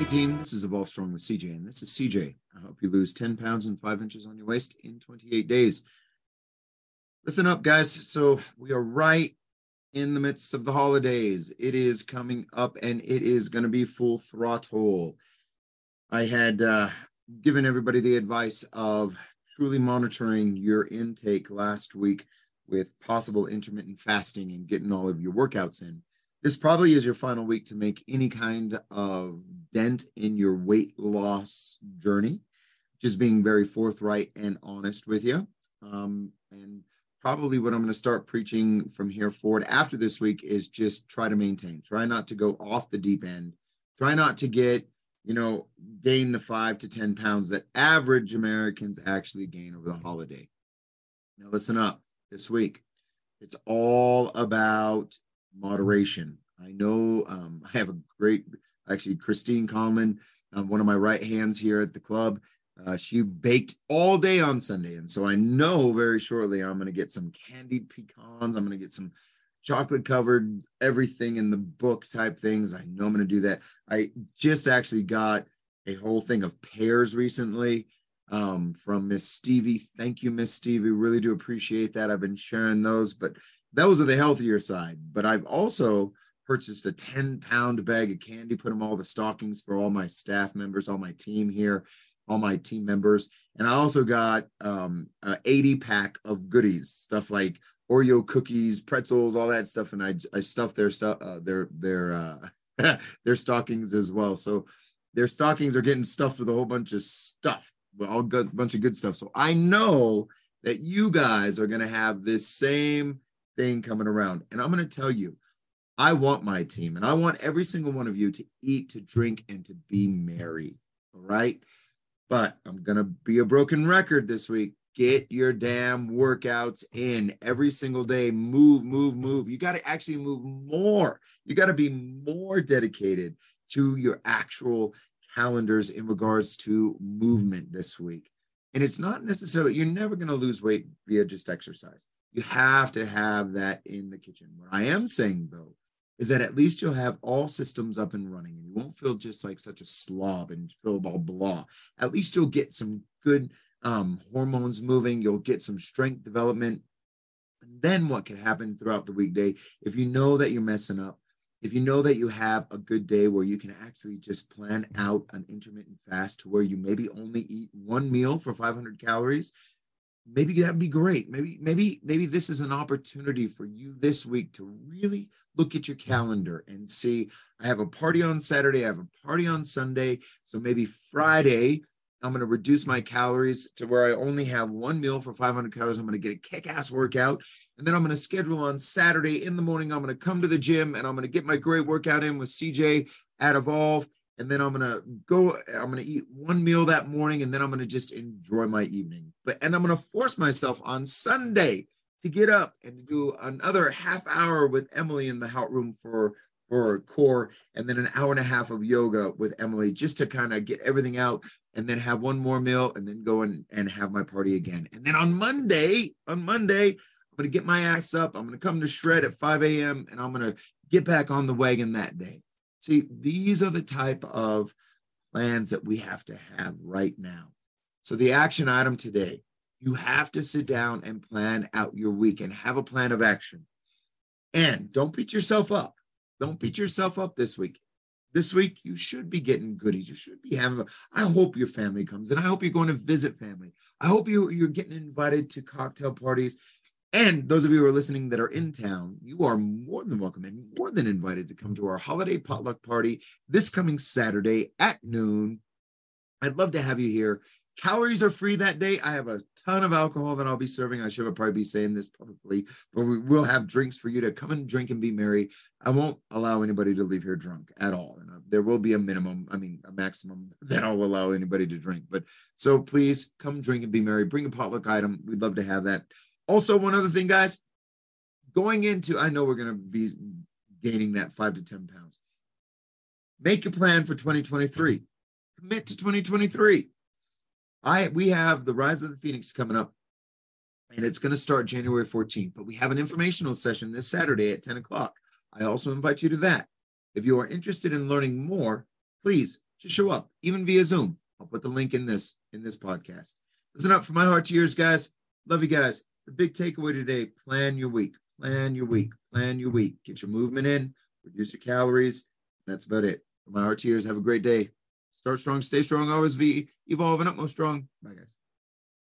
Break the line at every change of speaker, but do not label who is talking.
Hey team, this is Evolv Strong with CJ, and this is CJ. I hope you lose 10 pounds and five inches on your waist in 28 days. Listen up, guys. So we are right in the midst of the holidays. It is coming up and it is going to be full throttle. I had uh, given everybody the advice of truly monitoring your intake last week with possible intermittent fasting and getting all of your workouts in this probably is your final week to make any kind of dent in your weight loss journey. Just being very forthright and honest with you. Um, and probably what I'm going to start preaching from here forward after this week is just try to maintain, try not to go off the deep end, try not to get, you know, gain the five to 10 pounds that average Americans actually gain over the holiday. Now, listen up this week. It's all about moderation. I know um, I have a great, actually, Christine Conlon, um, one of my right hands here at the club. Uh, she baked all day on Sunday. And so I know very shortly I'm going to get some candied pecans. I'm going to get some chocolate covered everything in the book type things. I know I'm going to do that. I just actually got a whole thing of pears recently um, from Miss Stevie. Thank you, Miss Stevie. Really do appreciate that. I've been sharing those, but those are the healthier side. But I've also purchased a 10 pound bag of candy, put them all the stockings for all my staff members, all my team here, all my team members. And I also got um, an 80 pack of goodies, stuff like Oreo cookies, pretzels, all that stuff. And I, I stuffed their stuff, uh, their, their, uh, their stockings as well. So their stockings are getting stuffed with a whole bunch of stuff, all good, bunch of good stuff. So I know that you guys are going to have this same thing coming around. And I'm going to tell you, I want my team and I want every single one of you to eat, to drink, and to be merry. All right. But I'm going to be a broken record this week. Get your damn workouts in every single day. Move, move, move. You got to actually move more. You got to be more dedicated to your actual calendars in regards to movement this week. And it's not necessarily, you're never going to lose weight via just exercise. You have to have that in the kitchen. What I am saying though is that at least you'll have all systems up and running and you won't feel just like such a slob and feel all blah. At least you'll get some good um, hormones moving, you'll get some strength development. And then what can happen throughout the weekday if you know that you're messing up? If you know that you have a good day where you can actually just plan out an intermittent fast to where you maybe only eat one meal for 500 calories, maybe that'd be great. Maybe, maybe, maybe this is an opportunity for you this week to really look at your calendar and see. I have a party on Saturday, I have a party on Sunday. So maybe Friday, I'm going to reduce my calories to where I only have one meal for 500 calories. I'm going to get a kick ass workout. And then I'm going to schedule on Saturday in the morning. I'm going to come to the gym and I'm going to get my great workout in with CJ at Evolv and then I'm gonna go. I'm gonna eat one meal that morning, and then I'm gonna just enjoy my evening. But and I'm gonna force myself on Sunday to get up and to do another half hour with Emily in the Hout Room for for core, and then an hour and a half of yoga with Emily, just to kind of get everything out, and then have one more meal, and then go and, and have my party again. And then on Monday, on Monday, I'm gonna get my ass up. I'm gonna come to shred at 5 a.m. and I'm gonna get back on the wagon that day. See, these are the type of plans that we have to have right now. So, the action item today, you have to sit down and plan out your week and have a plan of action. And don't beat yourself up. Don't beat yourself up this week. This week, you should be getting goodies. You should be having, I hope your family comes and I hope you're going to visit family. I hope you, you're getting invited to cocktail parties and those of you who are listening that are in town, you are more than welcome and more than invited to come to our holiday potluck party this coming Saturday at noon. I'd love to have you here. Calories are free that day. I have a ton of alcohol that I'll be serving. I should probably be saying this publicly, but we will have drinks for you to come and drink and be merry. I won't allow anybody to leave here drunk at all. And uh, there will be a minimum, I mean, a maximum that I'll allow anybody to drink. But so please come drink and be merry. Bring a potluck item. We'd love to have that. Also, one other thing, guys, going into, I know we're going to be gaining that five to 10 pounds. Make a plan for 2023. Commit to 2023. I we have the Rise of the Phoenix coming up, and it's going to start January 14th. But we have an informational session this Saturday at 10 o'clock. I also invite you to that. If you are interested in learning more, please just show up, even via Zoom. I'll put the link in this in this podcast. Listen up for my heart to yours, guys. Love you guys. The big takeaway today: plan your week. Plan your week. Plan your week. Get your movement in. Reduce your calories. That's about it. My heart to have a great day. Start strong, stay strong, always be evolve and utmost strong. Bye, guys.